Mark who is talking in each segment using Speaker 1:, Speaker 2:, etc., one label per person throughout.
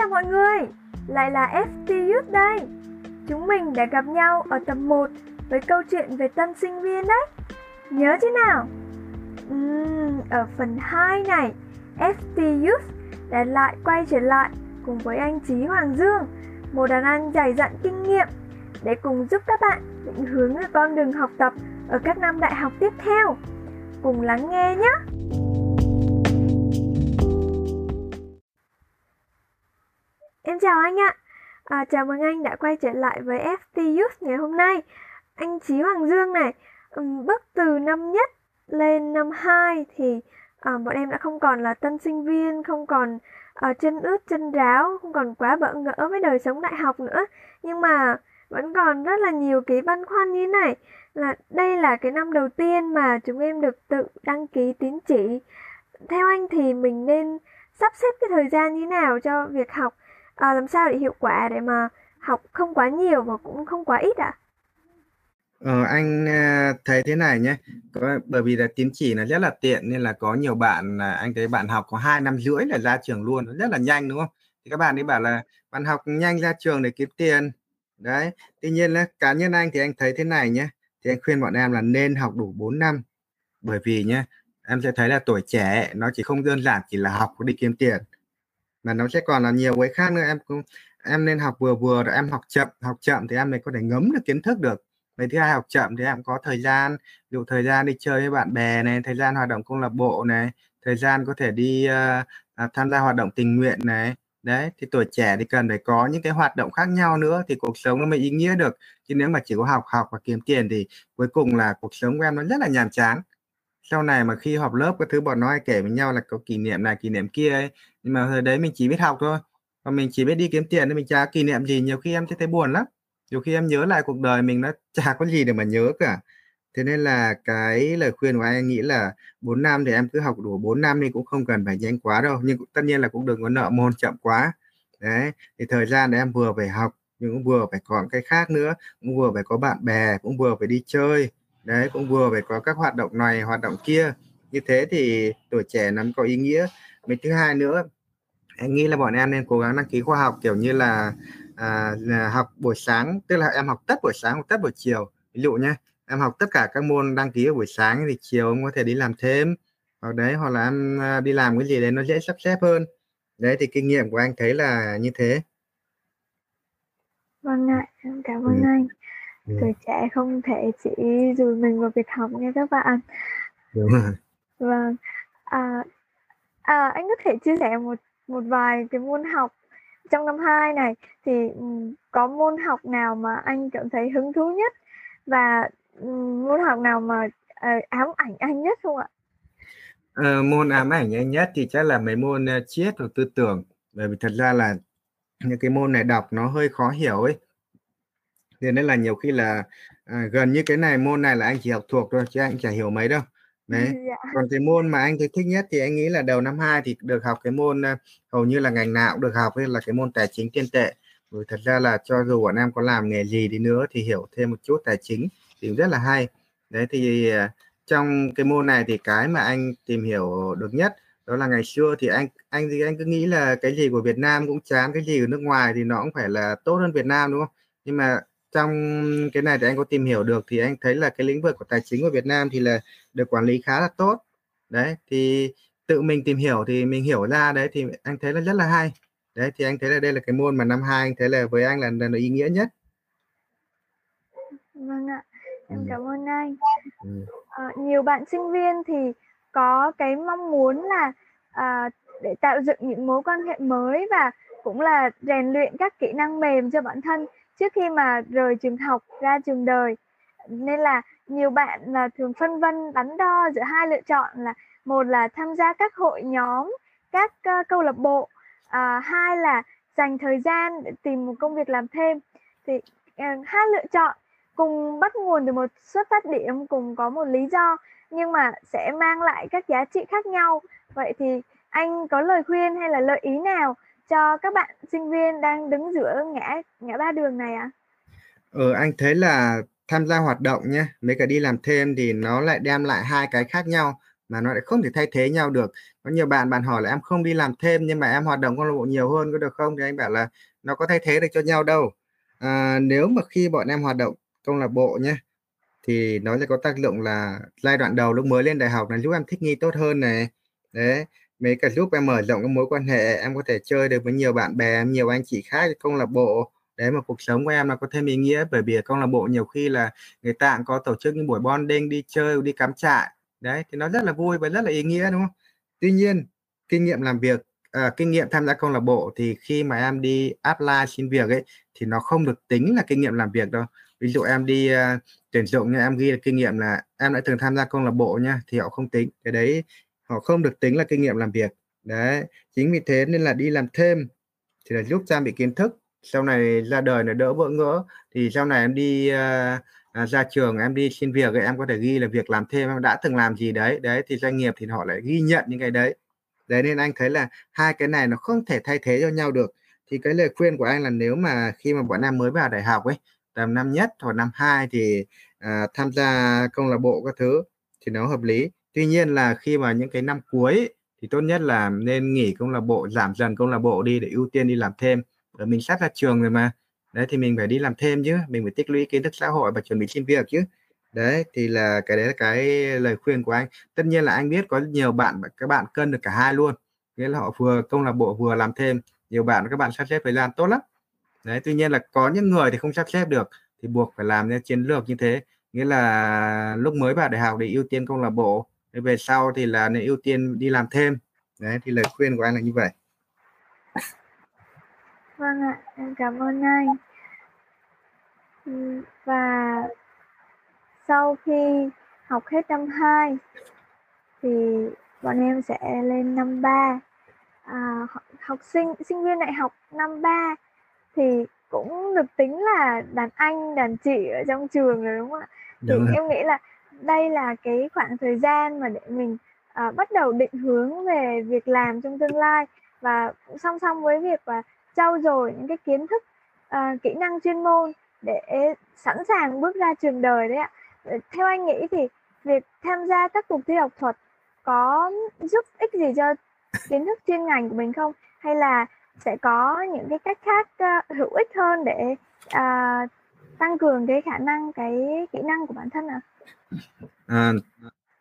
Speaker 1: chào mọi người, lại là FT Youth đây. Chúng mình đã gặp nhau ở tập 1 với câu chuyện về tân sinh viên đấy. Nhớ chứ nào? Uhm, ở phần 2 này, FT Youth đã lại quay trở lại cùng với anh Chí Hoàng Dương, một đàn anh dày dặn kinh nghiệm để cùng giúp các bạn định hướng về con đường học tập ở các năm đại học tiếp theo. Cùng lắng nghe nhé! Chào anh ạ. À, chào mừng anh đã quay trở lại với FT Youth ngày hôm nay. Anh Chí Hoàng Dương này, bước từ năm nhất lên năm 2 thì à, bọn em đã không còn là tân sinh viên, không còn à, chân ướt chân ráo, không còn quá bỡ ngỡ với đời sống đại học nữa. Nhưng mà vẫn còn rất là nhiều cái băn khoăn như này là đây là cái năm đầu tiên mà chúng em được tự đăng ký tín chỉ. Theo anh thì mình nên sắp xếp cái thời gian như nào cho việc học à, làm sao để hiệu quả để mà học không quá nhiều và cũng không quá ít ạ? À?
Speaker 2: Ờ, anh à, thấy thế này nhé, có, bởi vì là tín chỉ là rất là tiện nên là có nhiều bạn à, anh thấy bạn học có hai năm rưỡi là ra trường luôn, rất là nhanh đúng không? Thì các bạn ấy bảo là bạn học nhanh ra trường để kiếm tiền, đấy. Tuy nhiên là cá nhân anh thì anh thấy thế này nhé, thì anh khuyên bọn em là nên học đủ 4 năm, bởi vì nhé, em sẽ thấy là tuổi trẻ nó chỉ không đơn giản chỉ là học đi kiếm tiền mà nó sẽ còn là nhiều cái khác nữa em cũng em nên học vừa vừa rồi em học chậm học chậm thì em mới có thể ngấm được kiến thức được. Mấy thứ hai học chậm thì em có thời gian ví dụ thời gian đi chơi với bạn bè này thời gian hoạt động câu lạc bộ này thời gian có thể đi uh, tham gia hoạt động tình nguyện này. Đấy thì tuổi trẻ thì cần phải có những cái hoạt động khác nhau nữa thì cuộc sống nó mới ý nghĩa được. Chứ nếu mà chỉ có học học và kiếm tiền thì cuối cùng là cuộc sống của em nó rất là nhàm chán sau này mà khi họp lớp cái thứ bọn nó hay kể với nhau là có kỷ niệm này, kỷ niệm kia ấy. Nhưng mà hồi đấy mình chỉ biết học thôi. Và mình chỉ biết đi kiếm tiền nên mình chả kỷ niệm gì. Nhiều khi em sẽ thấy buồn lắm. Nhiều khi em nhớ lại cuộc đời mình nó chả có gì để mà nhớ cả. Thế nên là cái lời khuyên của anh nghĩ là 4 năm thì em cứ học đủ 4 năm thì cũng không cần phải nhanh quá đâu. Nhưng tất nhiên là cũng đừng có nợ môn chậm quá. Đấy, thì thời gian để em vừa phải học, nhưng cũng vừa phải có cái khác nữa. Cũng vừa phải có bạn bè, cũng vừa phải đi chơi đấy cũng vừa phải có các hoạt động này hoạt động kia. Như thế thì tuổi trẻ nó có ý nghĩa. Mấy thứ hai nữa anh nghĩ là bọn em nên cố gắng đăng ký khoa học kiểu như là, à, là học buổi sáng tức là em học tất buổi sáng hoặc tất buổi chiều. Ví dụ nhé em học tất cả các môn đăng ký ở buổi sáng thì chiều em có thể đi làm thêm. Hoặc đấy hoặc là em à, đi làm cái gì đấy nó dễ sắp xếp hơn. Đấy thì kinh nghiệm của anh thấy là như thế.
Speaker 1: Vâng ạ em cảm ơn ừ. anh ừ. tuổi trẻ không thể chỉ dùi mình vào việc học nha các bạn.
Speaker 2: Đúng rồi.
Speaker 1: Vâng. À, à, anh có thể chia sẻ một một vài cái môn học trong năm 2 này. Thì có môn học nào mà anh cảm thấy hứng thú nhất? Và môn học nào mà uh, ám ảnh anh nhất không ạ?
Speaker 2: Uh, môn ám ảnh anh nhất thì chắc là mấy môn uh, triết hoặc tư tưởng. Bởi vì thật ra là những cái môn này đọc nó hơi khó hiểu ấy nên là nhiều khi là à, gần như cái này môn này là anh chỉ học thuộc thôi chứ anh chả hiểu mấy đâu. Đấy. Dạ. còn cái môn mà anh thấy thích nhất thì anh nghĩ là đầu năm 2 thì được học cái môn uh, hầu như là ngành nào cũng được học hay là cái môn tài chính tiền tệ. Bởi thật ra là cho dù bọn em có làm nghề gì đi nữa thì hiểu thêm một chút tài chính thì rất là hay. Đấy thì uh, trong cái môn này thì cái mà anh tìm hiểu được nhất đó là ngày xưa thì anh anh thì anh cứ nghĩ là cái gì của Việt Nam cũng chán cái gì ở nước ngoài thì nó cũng phải là tốt hơn Việt Nam đúng không? Nhưng mà trong cái này thì anh có tìm hiểu được thì anh thấy là cái lĩnh vực của tài chính của Việt Nam thì là được quản lý khá là tốt. Đấy thì tự mình tìm hiểu thì mình hiểu ra đấy thì anh thấy là rất là hay. Đấy thì anh thấy là đây là cái môn mà năm hai anh thấy là với anh là, là, là ý nghĩa nhất.
Speaker 1: Vâng ạ em ừ. cảm ơn anh. Ừ. à, nhiều bạn sinh viên thì có cái mong muốn là à, để tạo dựng những mối quan hệ mới và cũng là rèn luyện các kỹ năng mềm cho bản thân trước khi mà rời trường học ra trường đời. Nên là nhiều bạn là thường phân vân đắn đo giữa hai lựa chọn là một là tham gia các hội nhóm các uh, câu lạc bộ uh, hai là dành thời gian để tìm một công việc làm thêm. Thì uh, hai lựa chọn cùng bắt nguồn từ một xuất phát điểm cùng có một lý do nhưng mà sẽ mang lại các giá trị khác nhau. Vậy thì anh có lời khuyên hay là lợi ý nào cho các bạn sinh viên đang đứng giữa ngã ngã ba đường này ạ? À?
Speaker 2: Ừ, anh thấy là tham gia hoạt động nhé, mấy cả đi làm thêm thì nó lại đem lại hai cái khác nhau. mà nó lại không thể thay thế nhau được có nhiều bạn bạn hỏi là em không đi làm thêm nhưng mà em hoạt động câu lạc bộ nhiều hơn có được không thì anh bảo là nó có thay thế được cho nhau đâu à, nếu mà khi bọn em hoạt động câu lạc bộ nhé thì nó sẽ có tác dụng là giai đoạn đầu lúc mới lên đại học là giúp em thích nghi tốt hơn này đấy mấy cả giúp em mở rộng các mối quan hệ em có thể chơi được với nhiều bạn bè nhiều anh chị khác câu lạc bộ. Để mà cuộc sống của em là có thêm ý nghĩa bởi vì câu lạc bộ nhiều khi là người ta cũng có tổ chức những buổi bonding đi chơi đi cắm trại. Đấy thì nó rất là vui và rất là ý nghĩa đúng không? Tuy nhiên kinh nghiệm làm việc à, kinh nghiệm tham gia câu lạc bộ thì khi mà em đi apply xin việc ấy thì nó không được tính là kinh nghiệm làm việc đâu. Ví dụ em đi uh, tuyển dụng nha em ghi là kinh nghiệm là em đã từng tham gia câu lạc bộ nha thì họ không tính. Cái đấy họ không được tính là kinh nghiệm làm việc. Đấy chính vì thế nên là đi làm thêm thì là giúp trang bị kiến thức. Sau này ra đời là đỡ bỡ ngỡ thì sau này em đi uh, à, ra trường em đi xin việc ấy, em có thể ghi là việc làm thêm em đã từng làm gì đấy. Đấy thì doanh nghiệp thì họ lại ghi nhận những cái đấy. Đấy nên anh thấy là hai cái này nó không thể thay thế cho nhau được. Thì cái lời khuyên của anh là nếu mà khi mà bọn em mới vào đại học ấy tầm năm nhất hoặc năm hai thì à, tham gia câu lạc bộ các thứ thì nó hợp lý tuy nhiên là khi mà những cái năm cuối thì tốt nhất là nên nghỉ câu lạc bộ, giảm dần câu lạc bộ đi để ưu tiên đi làm thêm. Ở mình sắp ra trường rồi mà. Đấy, thì mình phải đi làm thêm chứ. Mình phải tích lũy kiến thức xã hội và chuẩn bị xin việc chứ. Đấy, thì là cái đấy là cái lời khuyên của anh. Tất nhiên là anh biết có nhiều bạn các bạn cân được cả hai luôn. Nghĩa là họ vừa công lạc bộ vừa làm thêm, nhiều bạn các bạn sắp xếp thời gian tốt lắm. Đấy, tuy nhiên là có những người thì không sắp xếp được, thì buộc phải làm theo chiến lược như thế. Nghĩa là lúc mới vào đại học để ưu tiên công lạc bộ về sau thì là nên ưu tiên đi làm thêm đấy thì lời khuyên của anh là như vậy
Speaker 1: Vâng ạ, em cảm ơn anh. và sau khi học hết năm 2 thì bọn em sẽ lên năm 3. À, học sinh sinh viên đại học năm 3 thì cũng được tính là đàn anh, đàn chị ở trong trường rồi đúng không ạ? Thì đúng em nghĩ là đây là cái khoảng thời gian mà để mình à, bắt đầu định hướng về việc làm trong tương lai. Và song song với việc và trau dồi những cái kiến thức uh, kỹ năng chuyên môn để sẵn sàng bước ra trường đời đấy ạ. Ờ, theo anh nghĩ thì việc tham gia các cuộc thi học thuật có giúp ích gì cho kiến thức chuyên ngành của mình không? Hay là sẽ có những cái cách khác uh, hữu ích hơn để uh, tăng cường cái khả năng cái kỹ năng của bản thân à?
Speaker 2: À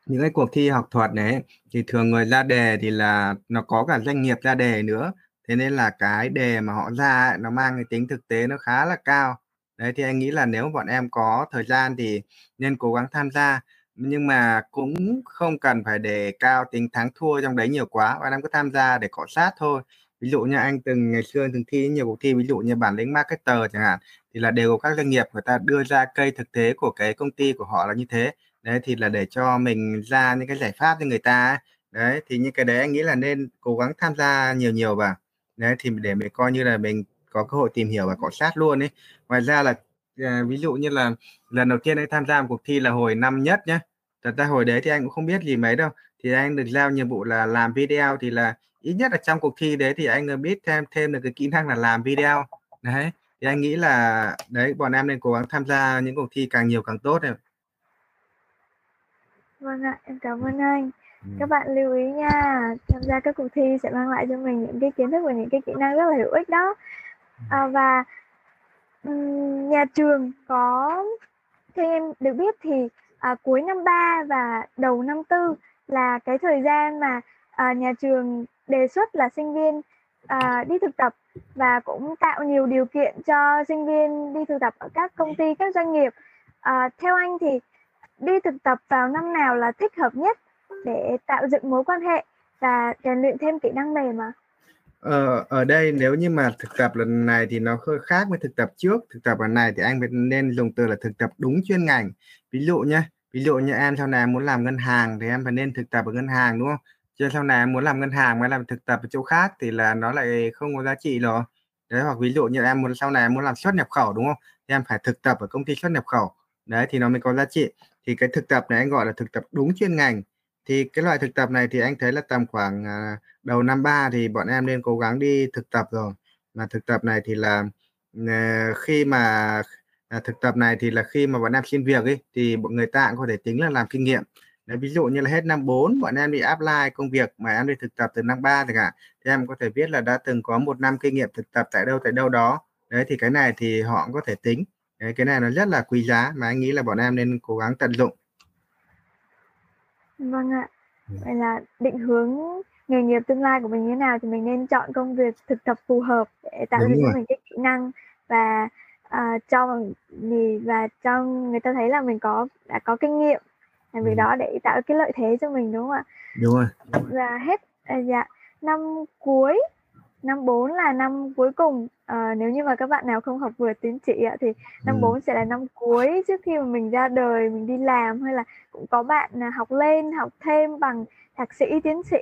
Speaker 2: những cái cuộc thi học thuật này thì thường người ra đề thì là nó có cả doanh nghiệp ra đề nữa. Thế nên là cái đề mà họ ra ấy, nó mang cái tính thực tế nó khá là cao. Đấy thì anh nghĩ là nếu bọn em có thời gian thì nên cố gắng tham gia. Nhưng mà cũng không cần phải đề cao tính thắng thua trong đấy nhiều quá. Bạn em cứ tham gia để cọ sát thôi ví dụ như anh từng ngày xưa từng thi nhiều cuộc thi ví dụ như bản lĩnh marketer chẳng hạn thì là đều các doanh nghiệp người ta đưa ra cây thực tế của cái công ty của họ là như thế. Đấy thì là để cho mình ra những cái giải pháp cho người ta ấy. đấy thì những cái đấy anh nghĩ là nên cố gắng tham gia nhiều nhiều vào. Đấy thì để mình coi như là mình có cơ hội tìm hiểu và cọ sát luôn ấy. Ngoài ra là à, ví dụ như là lần đầu tiên anh tham gia một cuộc thi là hồi năm nhất nhé thật ra hồi đấy thì anh cũng không biết gì mấy đâu. Thì anh được giao nhiệm vụ là làm video thì là ít nhất là trong cuộc thi đấy thì anh biết thêm thêm được cái kỹ năng là làm video. Đấy thì anh nghĩ là đấy bọn em nên cố gắng tham gia những cuộc thi càng nhiều càng tốt này
Speaker 1: vâng ạ em cảm ơn anh. Các bạn lưu ý nha tham gia các cuộc thi sẽ mang lại cho mình những cái kiến thức và những cái kỹ năng rất là hữu ích đó. À, và um, nhà trường có theo em được biết thì à, cuối năm 3 và đầu năm tư là cái thời gian mà à, nhà trường đề xuất là sinh viên à, đi thực tập và cũng tạo nhiều điều kiện cho sinh viên đi thực tập ở các công ty các doanh nghiệp. À, theo anh thì đi thực tập vào năm nào là thích hợp nhất để tạo dựng mối quan hệ và rèn luyện thêm kỹ năng mềm mà
Speaker 2: Ờ, ở đây nếu như mà thực tập lần này thì nó hơi khác với thực tập trước. Thực tập lần này thì anh nên dùng từ là thực tập đúng chuyên ngành. Ví dụ nhé ví dụ như em sau này muốn làm ngân hàng thì em phải nên thực tập ở ngân hàng đúng không? Chứ sau này muốn làm ngân hàng, muốn làm thực tập ở chỗ khác thì là nó lại không có giá trị rồi. Đấy, hoặc ví dụ như em muốn, sau này em muốn làm xuất nhập khẩu, đúng không? Thì em phải thực tập ở công ty xuất nhập khẩu. Đấy, thì nó mới có giá trị. Thì cái thực tập này anh gọi là thực tập đúng chuyên ngành. Thì cái loại thực tập này thì anh thấy là tầm khoảng à, đầu năm ba thì bọn em nên cố gắng đi thực tập rồi. Mà thực tập này thì là à, khi mà à, thực tập này thì là khi mà bọn em xin việc ấy, thì bọn người ta cũng có thể tính là làm kinh nghiệm. Đấy, ví dụ như là hết năm 4 bọn em đi apply công việc mà em đi thực tập từ năm 3 chẳng hạn thì em có thể viết là đã từng có một năm kinh nghiệm thực tập tại đâu tại đâu đó. Đấy thì cái này thì họ cũng có thể tính. Đấy, cái này nó rất là quý giá mà anh nghĩ là bọn em nên cố gắng tận dụng.
Speaker 1: Vâng ạ. Ừ. vậy là định hướng nghề nghiệp tương lai của mình như thế nào thì mình nên chọn công việc thực tập phù hợp để tạo dựng cho mình cái kỹ năng và uh, cho mình và cho người ta thấy là mình có đã có kinh nghiệm làm việc ừ. đó để tạo cái lợi thế cho mình đúng không ạ
Speaker 2: đúng rồi
Speaker 1: và hết à, dạ năm cuối năm 4 là năm cuối cùng à, nếu như mà các bạn nào không học vừa tín chỉ ạ thì năm ừ. 4 sẽ là năm cuối trước khi mà mình ra đời mình đi làm hay là cũng có bạn là học lên học thêm bằng thạc sĩ tiến sĩ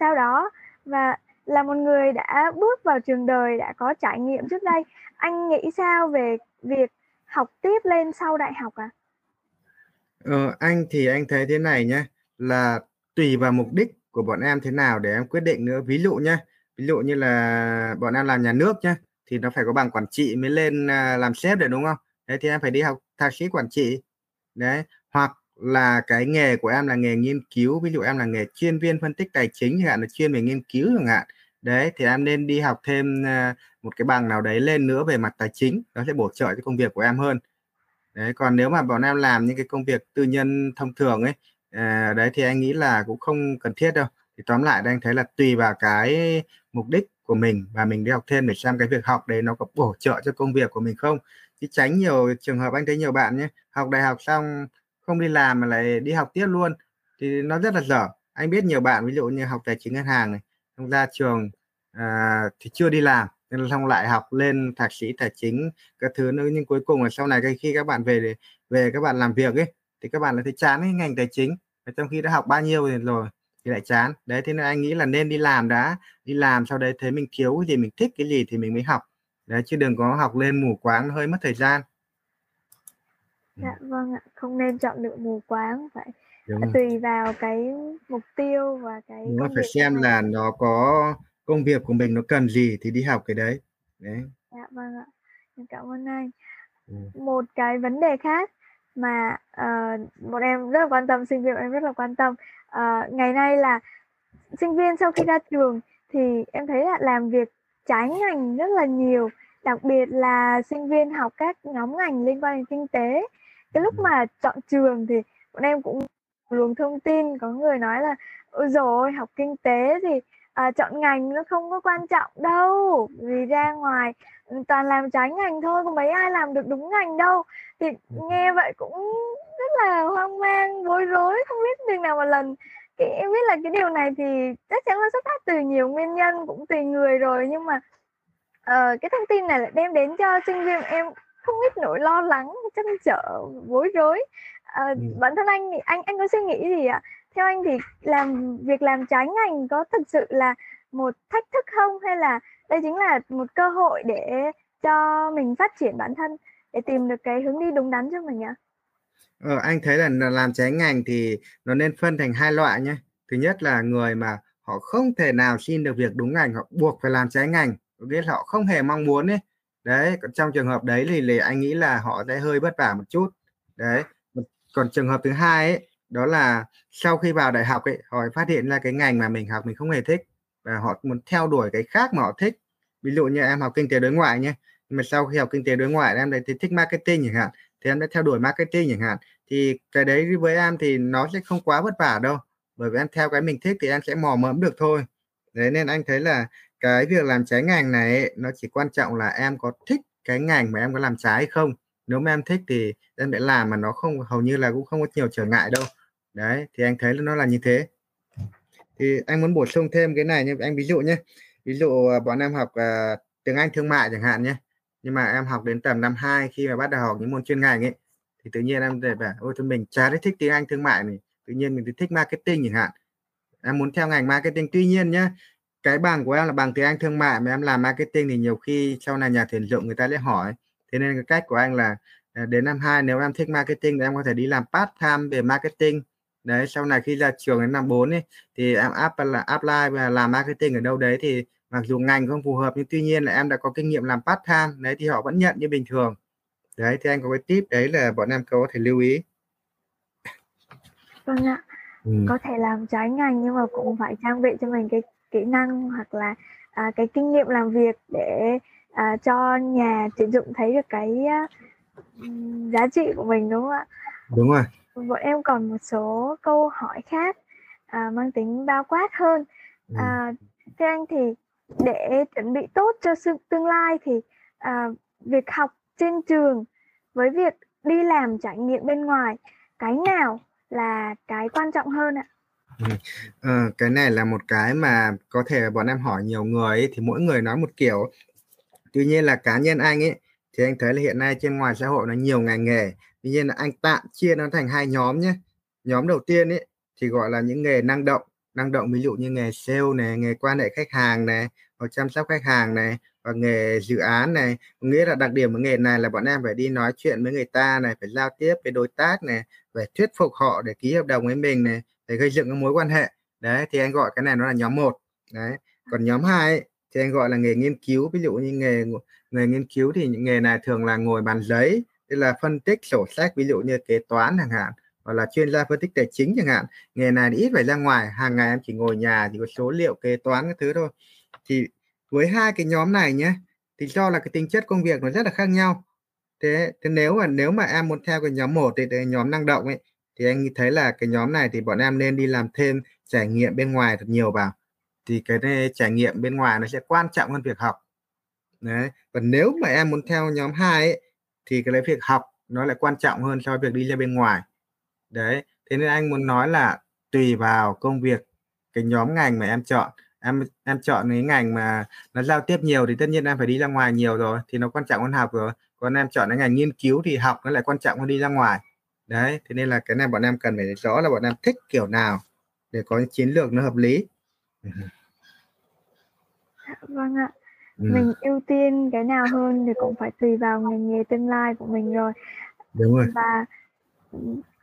Speaker 1: sau đó và là một người đã bước vào trường đời đã có trải nghiệm trước đây anh nghĩ sao về việc học tiếp lên sau đại học à?
Speaker 2: Ờ, anh thì anh thấy thế này nhé là tùy vào mục đích của bọn em thế nào để em quyết định nữa. Ví dụ nhé ví dụ như là bọn em làm nhà nước nhé thì nó phải có bằng quản trị mới lên à, làm sếp được đúng không? Đấy thì em phải đi học thạc sĩ quản trị. Đấy hoặc là cái nghề của em là nghề nghiên cứu ví dụ em là nghề chuyên viên phân tích tài chính chẳng hạn là chuyên về nghiên cứu chẳng hạn. Đấy thì em nên đi học thêm à, một cái bằng nào đấy lên nữa về mặt tài chính nó sẽ bổ trợ cho công việc của em hơn đấy còn nếu mà bọn em làm những cái công việc tư nhân thông thường ấy à, đấy thì anh nghĩ là cũng không cần thiết đâu. Thì tóm lại anh thấy là tùy vào cái mục đích của mình và mình đi học thêm để xem cái việc học đấy nó có bổ trợ cho công việc của mình không. Chứ tránh nhiều trường hợp anh thấy nhiều bạn nhé học đại học xong không đi làm mà lại đi học tiếp luôn thì nó rất là dở. Anh biết nhiều bạn ví dụ như học tài chính ngân hàng này xong ra trường à, thì chưa đi làm xong lại học lên thạc sĩ tài chính các thứ nữa. Nhưng cuối cùng là sau này khi các bạn về về các bạn làm việc ấy thì các bạn lại thấy chán cái ngành tài chính. Trong khi đã học bao nhiêu rồi thì lại chán. Đấy thế nên anh nghĩ là nên đi làm đã. Đi làm sau đấy thấy mình thiếu cái gì mình thích cái gì thì mình mới học. Đấy chứ đừng có học lên mù quáng hơi mất thời gian.
Speaker 1: Dạ vâng ạ. Không nên chọn lựa mù quáng phải tùy vào cái mục tiêu và cái
Speaker 2: nó phải xem là nó có công việc của mình nó cần gì thì đi học cái đấy. Đấy.
Speaker 1: Dạ vâng ạ. Cảm ơn anh. Ừ. một cái vấn đề khác mà uh, bọn em rất là quan tâm sinh viên em rất là quan tâm. Uh, ngày nay là sinh viên sau khi ra trường thì em thấy là làm việc trái ngành rất là nhiều đặc biệt là sinh viên học các nhóm ngành liên quan đến kinh tế. Cái lúc mà chọn trường thì bọn em cũng luồng thông tin có người nói là ôi rồi học kinh tế thì à, chọn ngành nó không có quan trọng đâu. Vì ra ngoài toàn làm trái ngành thôi có mấy ai làm được đúng ngành đâu. Thì nghe vậy cũng rất là hoang mang bối rối không biết đường nào mà lần. Cái em biết là cái điều này thì chắc chắn là xuất phát từ nhiều nguyên nhân cũng tùy người rồi. Nhưng mà uh, cái thông tin này lại đem đến cho sinh viên em không ít nỗi lo lắng trăn trở bối rối. Uh, ừ. bản thân anh anh anh có suy nghĩ gì ạ theo anh thì làm việc làm trái ngành có thực sự là một thách thức không hay là đây chính là một cơ hội để cho mình phát triển bản thân để tìm được cái hướng đi đúng đắn cho mình ạ?
Speaker 2: Ờ, anh thấy là làm trái ngành thì nó nên phân thành hai loại nhé. Thứ nhất là người mà họ không thể nào xin được việc đúng ngành, họ buộc phải làm trái ngành, có nghĩa là họ không hề mong muốn ấy. Đấy, trong trường hợp đấy thì, thì anh nghĩ là họ sẽ hơi vất vả một chút. Đấy, còn trường hợp thứ hai ấy, đó là sau khi vào đại học ấy họ phát hiện ra cái ngành mà mình học mình không hề thích và họ muốn theo đuổi cái khác mà họ thích. Ví dụ như em học kinh tế đối ngoại nhé mà sau khi học kinh tế đối ngoại em lại thích marketing chẳng hạn thì em đã theo đuổi marketing chẳng hạn thì cái đấy với em thì nó sẽ không quá vất vả đâu bởi vì em theo cái mình thích thì em sẽ mò mẫm được thôi. Đấy nên anh thấy là cái việc làm trái ngành này ấy, nó chỉ quan trọng là em có thích cái ngành mà em có làm trái hay không nếu mà em thích thì em sẽ làm mà nó không hầu như là cũng không có nhiều trở ngại đâu. Đấy thì anh thấy nó là như thế. Thì anh muốn bổ sung thêm cái này nhưng anh ví dụ nhé. Ví dụ à, bọn em học uh, tiếng Anh thương mại chẳng hạn nhé. Nhưng mà em học đến tầm năm 2 khi mà bắt đầu học những môn chuyên ngành ấy thì tự nhiên em để bảo ôi thôi mình chả thích tiếng Anh thương mại này. Tự nhiên mình thích marketing chẳng hạn. Em muốn theo ngành marketing. Tuy nhiên nhé cái bằng của em là bằng tiếng Anh thương mại mà em làm marketing thì nhiều khi sau này nhà tuyển dụng người ta sẽ hỏi thế nên cái cách của anh là à, đến năm 2 nếu em thích marketing thì em có thể đi làm part time về marketing đấy sau này khi ra trường đến năm 4 ấy, thì em áp là apply và làm marketing ở đâu đấy thì mặc dù ngành không phù hợp nhưng tuy nhiên là em đã có kinh nghiệm làm part time đấy thì họ vẫn nhận như bình thường đấy thì anh có cái tip đấy là bọn em có thể lưu ý
Speaker 1: Vâng ạ.
Speaker 2: Ừm.
Speaker 1: Có thể làm trái ngành nhưng mà cũng phải trang bị cho mình cái kỹ năng hoặc là, à, cái kinh nghiệm làm việc để, à, cho nhà tuyển dụng thấy được cái, ừm, giá trị của mình, đúng không ạ?
Speaker 2: Đúng rồi.
Speaker 1: Bọn em còn một số câu hỏi khác, à, mang tính bao quát hơn.
Speaker 2: Ừm.
Speaker 1: À, theo anh thì để chuẩn bị tốt cho sương tương lai thì, à, việc học trên trường với việc đi làm trải nghiệm bên ngoài, cái nào là cái quan trọng hơn ạ?
Speaker 2: Ừm, ờ, cái này là một cái mà có thể bọn em hỏi nhiều người ấy, thì mỗi người nói một kiểu. Tuy nhiên là cá nhân anh ấy, thì anh thấy là hiện nay trên ngoài xã hội nó nhiều ngành nghề, tuy nhiên là anh tạm chia nó thành hai nhóm nhé. Nhóm đầu tiên ấy, thì gọi là những nghề năng động, năng động ví dụ như nghề sale này, nghề quan hệ khách hàng này, hoặc chăm sóc khách hàng này, và nghề dự án này. Nghĩa là đặc điểm của nghề này là bọn em phải đi nói chuyện với người ta này, phải giao tiếp với đối tác này, phải thuyết phục họ để ký hợp đồng với mình này, để gây dựng cái mối quan hệ. Đấy, thì anh gọi cái này nó là nhóm 1. Đấy. Còn nhóm 2 ấy, thì anh gọi là nghề nghiên cứu, ví dụ như nghề nghề nghiên cứu thì những nghề này thường là ngồi bàn giấy, tức là phân tích sổ sách, ví dụ như kế toán chẳng hạn, hoặc là chuyên gia phân tích tài chính chẳng hạn. Nghề này thì ít phải ra ngoài, hàng ngày em chỉ ngồi nhà chỉ có số liệu kế toán các thứ thôi. Thì với hai cái nhóm này nhé, thì do là cái tính chất công việc nó rất là khác nhau. Thế, thế nếu mà nếu mà em muốn theo cái nhóm một thì cái nhóm năng động ấy thì anh thấy là cái nhóm này thì bọn em nên đi làm thêm trải nghiệm bên ngoài thật nhiều vào. Thì cái này, trải nghiệm bên ngoài nó sẽ quan trọng hơn việc học. Đấy. Còn nếu mà em muốn theo nhóm 2 ấy thì cái việc học nó lại quan trọng hơn so với việc đi ra bên ngoài. Đấy. Thế nên anh muốn nói là tùy vào công việc, cái nhóm ngành mà em chọn. Em em chọn cái ngành mà nó giao tiếp nhiều thì tất nhiên em phải đi ra ngoài nhiều rồi, thì nó quan trọng hơn học rồi. Còn em chọn cái ngành nghiên cứu thì học nó lại quan trọng hơn đi ra ngoài. Đấy, thế nên là cái này bọn em cần phải rõ là bọn em thích kiểu nào để có chiến lược nó hợp lý.
Speaker 1: Vâng ạ.
Speaker 2: Ừm.
Speaker 1: Mình ưu tiên cái nào hơn thì cũng phải tùy vào ngành nghề tương lai của mình rồi.
Speaker 2: Đúng rồi.
Speaker 1: Và,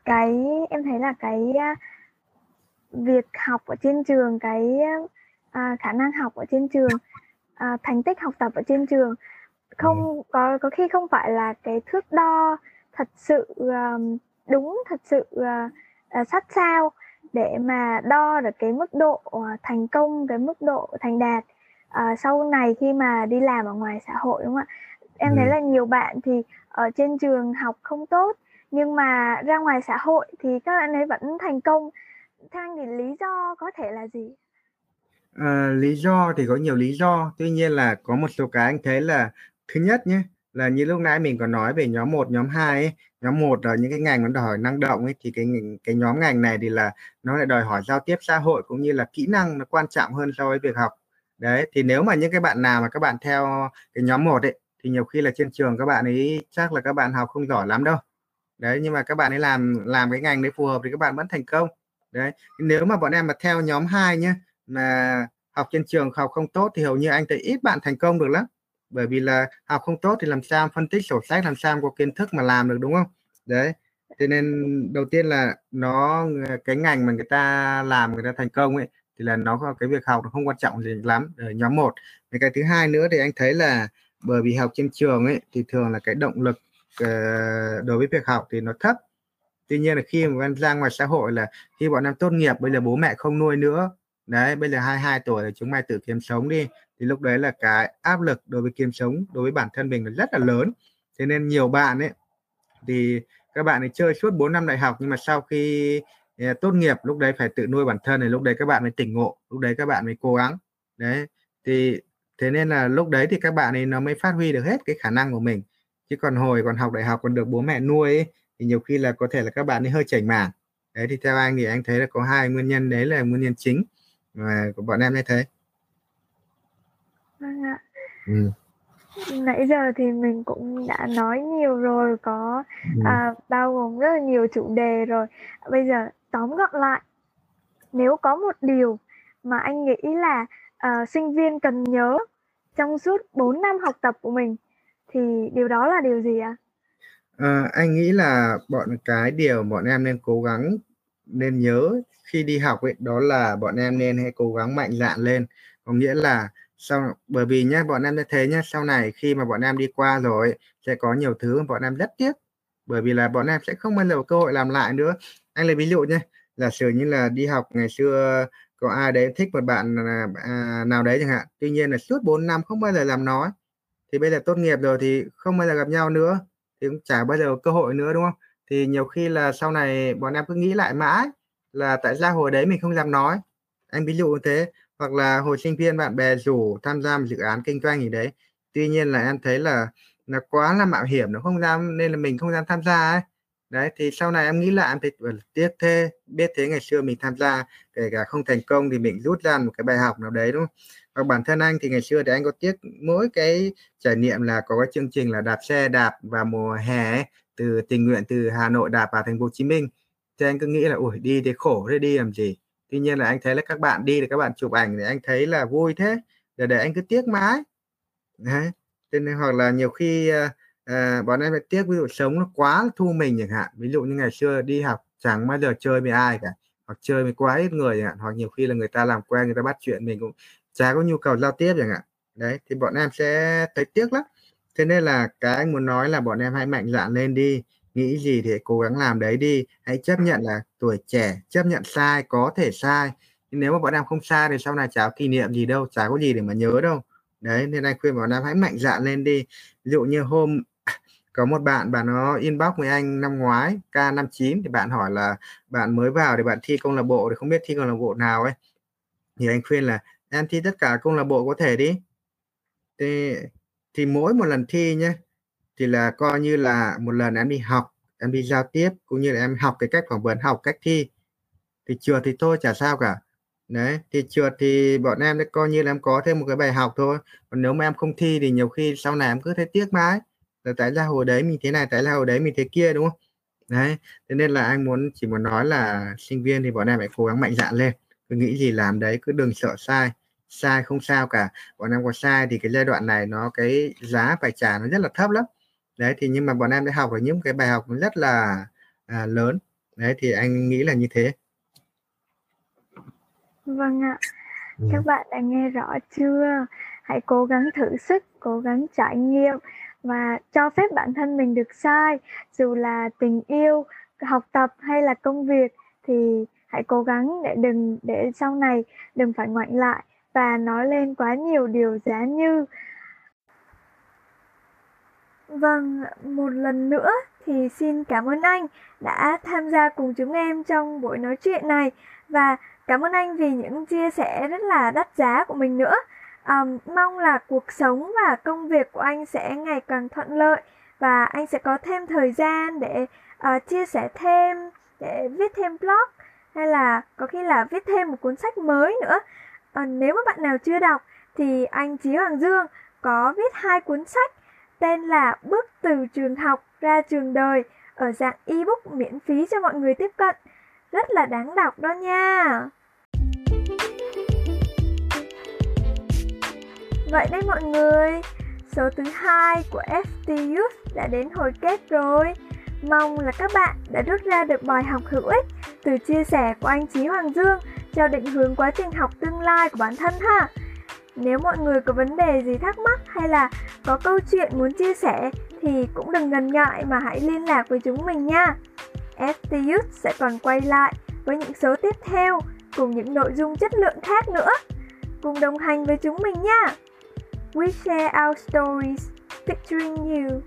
Speaker 1: cái em thấy là cái, a, việc học ở trên trường, cái, à, khả năng học ở trên trường, à, thành tích học tập ở trên trường không có có khi không phải là cái thước đo thật sự, ờm, đúng, thật sự, ờ, ờ, sát sao để mà đo được cái mức độ, ờ, thành công, cái mức độ thành đạt, ờ, sau này khi mà đi làm ở ngoài xã hội, đúng không ạ? Em thấy
Speaker 2: Ừm.
Speaker 1: là nhiều bạn thì ở trên trường học không tốt, nhưng mà ra ngoài xã hội thì các bạn ấy vẫn thành công. Theo anh thì lý do có thể là gì?
Speaker 2: Ờ, lý do thì có nhiều lý do, tuy nhiên là có một số cái anh thấy là thứ nhất nhé, là như lúc nãy mình có nói về nhóm 1, nhóm 2 ấy. Nhóm 1 là những cái ngành nó đòi hỏi năng động ấy, thì cái cái nhóm ngành này thì là nó lại đòi hỏi giao tiếp xã hội cũng như là kỹ năng nó quan trọng hơn so với việc học. Đấy, thì nếu mà những cái bạn nào mà các bạn theo cái nhóm 1 ấy, thì nhiều khi là trên trường các bạn ấy chắc là các bạn học không giỏi lắm đâu. Đấy, nhưng mà các bạn ấy làm làm cái ngành đấy phù hợp thì các bạn vẫn thành công. Đấy, nếu mà bọn em mà theo nhóm 2 nhá, mà học trên trường học không tốt thì hầu như anh thấy ít bạn thành công được lắm. Bởi vì là học không tốt thì làm sao phân tích sổ sách, làm sao có kiến thức mà làm được, đúng không? Đấy, cho nên đầu tiên là nó cái ngành mà người ta làm người ta thành công ấy, thì là nó có cái việc học nó không quan trọng gì lắm, ở nhóm 1. Cái thứ hai nữa thì anh thấy là bởi vì học trên trường ấy, thì thường là cái động lực, uh, đối với việc học thì nó thấp. Tuy nhiên là khi mà ra ngoài xã hội là khi bọn em tốt nghiệp, bây giờ bố mẹ không nuôi nữa, đấy, bây giờ 22 tuổi là chúng mày tự kiếm sống đi, thì lúc đấy là cái áp lực đối với kiếm sống đối với bản thân mình là rất là lớn. Thế nên nhiều bạn ấy, thì các bạn ấy chơi suốt 4 năm đại học nhưng mà sau khi, ờ, tốt nghiệp lúc đấy phải tự nuôi bản thân thì lúc đấy các bạn mới tỉnh ngộ, lúc đấy các bạn mới cố gắng. Đấy, thì thế nên là lúc đấy thì các bạn ấy nó mới phát huy được hết cái khả năng của mình. Chứ còn hồi còn học đại học còn được bố mẹ nuôi ấy, thì nhiều khi là có thể là các bạn ấy hơi chảnh mảng. Đấy, thì theo anh thì anh thấy là có hai nguyên nhân đấy là nguyên nhân chính mà của bọn em như thế.
Speaker 1: Vâng ạ.
Speaker 2: Ừm.
Speaker 1: Nãy giờ thì mình cũng đã nói nhiều rồi, có,
Speaker 2: Ừm.
Speaker 1: à, bao gồm rất là nhiều chủ đề rồi. Bây giờ tóm gọn lại, nếu có một điều mà anh nghĩ là, ờ, sinh viên cần nhớ trong suốt 4 năm học tập của mình thì điều đó là điều gì ạ?
Speaker 2: Ờ, anh nghĩ là bọn cái điều bọn em nên cố gắng, nên nhớ khi đi học ấy, đó là bọn em nên hãy cố gắng mạnh dạn lên. Có nghĩa là sau bởi vì nhé bọn em sẽ thấy nhé sau này khi mà bọn em đi qua rồi sẽ có nhiều thứ bọn em rất tiếc, bởi vì là bọn em sẽ không bao giờ có cơ hội làm lại nữa. Anh lấy ví dụ nhé giả sử như là đi học ngày xưa có ai đấy thích một bạn à, à nào đấy chẳng hạn tuy nhiên là suốt 4 năm không bao giờ làm nói thì bây giờ tốt nghiệp rồi thì không bao giờ gặp nhau nữa thì cũng chả bao giờ có cơ hội nữa đúng không? Thì nhiều khi là sau này bọn em cứ nghĩ lại mãi là tại sao hồi đấy mình không dám nói. Anh ví dụ như thế hoặc là hồi sinh viên bạn bè rủ tham gia một dự án kinh doanh gì đấy. Tuy nhiên là em thấy là là quá là mạo hiểm, nó không dám, nên là mình không dám tham gia ấy. Đấy, thì sau này em nghĩ lại em thấy ờ, tiếc thế, biết thế ngày xưa mình tham gia, kể cả không thành công thì mình rút ra một cái bài học nào đấy, đúng không? Và bản thân anh thì ngày xưa thì anh có tiếc mỗi cái trải nghiệm là có cái chương trình là đạp xe đạp vào mùa hè từ tình nguyện từ Hà Nội đạp vào thành phố Hồ Chí Minh. Thì anh cứ nghĩ là ủi đi thì khổ thế, đi làm gì? Tuy nhiên là anh thấy là các bạn đi thì các bạn chụp ảnh thì anh thấy là vui thế để để anh cứ tiếc mãi. Đấy nên hoặc là nhiều khi à, bọn em phải tiếc ví dụ sống nó quá thu mình chẳng hạn ví dụ như ngày xưa đi học chẳng bao giờ chơi với ai cả hoặc chơi với quá ít người chẳng hạn hoặc nhiều khi là người ta làm quen người ta bắt chuyện mình cũng chả có nhu cầu giao tiếp chẳng hạn. Đấy thì bọn em sẽ thấy tiếc lắm. Thế nên là cái anh muốn nói là bọn em hãy mạnh dạn lên đi nghĩ gì thì cố gắng làm đấy đi. Hãy chấp nhận là tuổi trẻ, chấp nhận sai, có thể sai. Nhưng nếu mà bọn em không sai thì sau này cháu kỷ niệm gì đâu, chả có gì để mà nhớ đâu. Đấy, nên anh khuyên bọn em hãy mạnh dạn lên đi. Ví dụ như hôm có một bạn bạn nó inbox với anh năm ngoái K59 thì bạn hỏi là bạn mới vào thì bạn thi công lạc bộ thì không biết thi công lạc bộ nào ấy. Thì anh khuyên là em thi tất cả công lạc bộ có thể đi. Thì thì mỗi một lần thi nhé thì là coi như là một lần em đi học, em đi giao tiếp, cũng như là em học cái cách phỏng vấn, học cách thi. Thì trượt thì thôi, chả sao cả. Đấy, thì trượt thì bọn em coi như là em có thêm một cái bài học thôi. Còn nếu mà em không thi thì nhiều khi sau này em cứ thấy tiếc mãi. Là tại ra hồi đấy mình thế này, tại ra hồi đấy mình thế kia, đúng không? Đấy, thế nên là anh muốn, chỉ muốn nói là sinh viên thì bọn em phải cố gắng mạnh dạn lên. Cứ nghĩ gì làm đấy, cứ đừng sợ sai. Sai không sao cả. Bọn em có sai thì cái giai đoạn này nó, cái giá phải trả nó rất là thấp lắm đấy thì nhưng mà bọn em đã học được những cái bài học rất là à, lớn. Đấy thì anh nghĩ là như thế.
Speaker 1: Vâng ạ. Ừ. các bạn đã nghe rõ chưa? Hãy cố gắng thử sức cố gắng trải nghiệm và cho phép bản thân mình được sai. Dù là tình yêu học tập hay là công việc thì hãy cố gắng để đừng để sau này đừng phải ngoảnh lại và nói lên quá nhiều điều giá như Vâng, một lần nữa thì xin cảm ơn anh đã tham gia cùng chúng em trong buổi nói chuyện này và cảm ơn anh vì những chia sẻ rất là đắt giá của mình nữa. Um, mong là cuộc sống và công việc của anh sẽ ngày càng thuận lợi và anh sẽ có thêm thời gian để uh, chia sẻ thêm, để viết thêm blog hay là có khi là viết thêm một cuốn sách mới nữa. Uh, nếu mà bạn nào chưa đọc thì anh Chí Hoàng Dương có viết hai cuốn sách tên là Bước từ trường học ra trường đời ở dạng ebook miễn phí cho mọi người tiếp cận. Rất là đáng đọc đó nha. Vậy đấy mọi người, số thứ hai của FT Youth đã đến hồi kết rồi. Mong là các bạn đã rút ra được bài học hữu ích từ chia sẻ của anh Chí Hoàng Dương cho định hướng quá trình học tương lai của bản thân ha. Nếu mọi người có vấn đề gì thắc mắc hay là có câu chuyện muốn chia sẻ thì cũng đừng ngần ngại mà hãy liên lạc với chúng mình nha. FT Youth sẽ còn quay lại với những số tiếp theo cùng những nội dung chất lượng khác nữa. Cùng đồng hành với chúng mình nha! We share our stories, picturing you.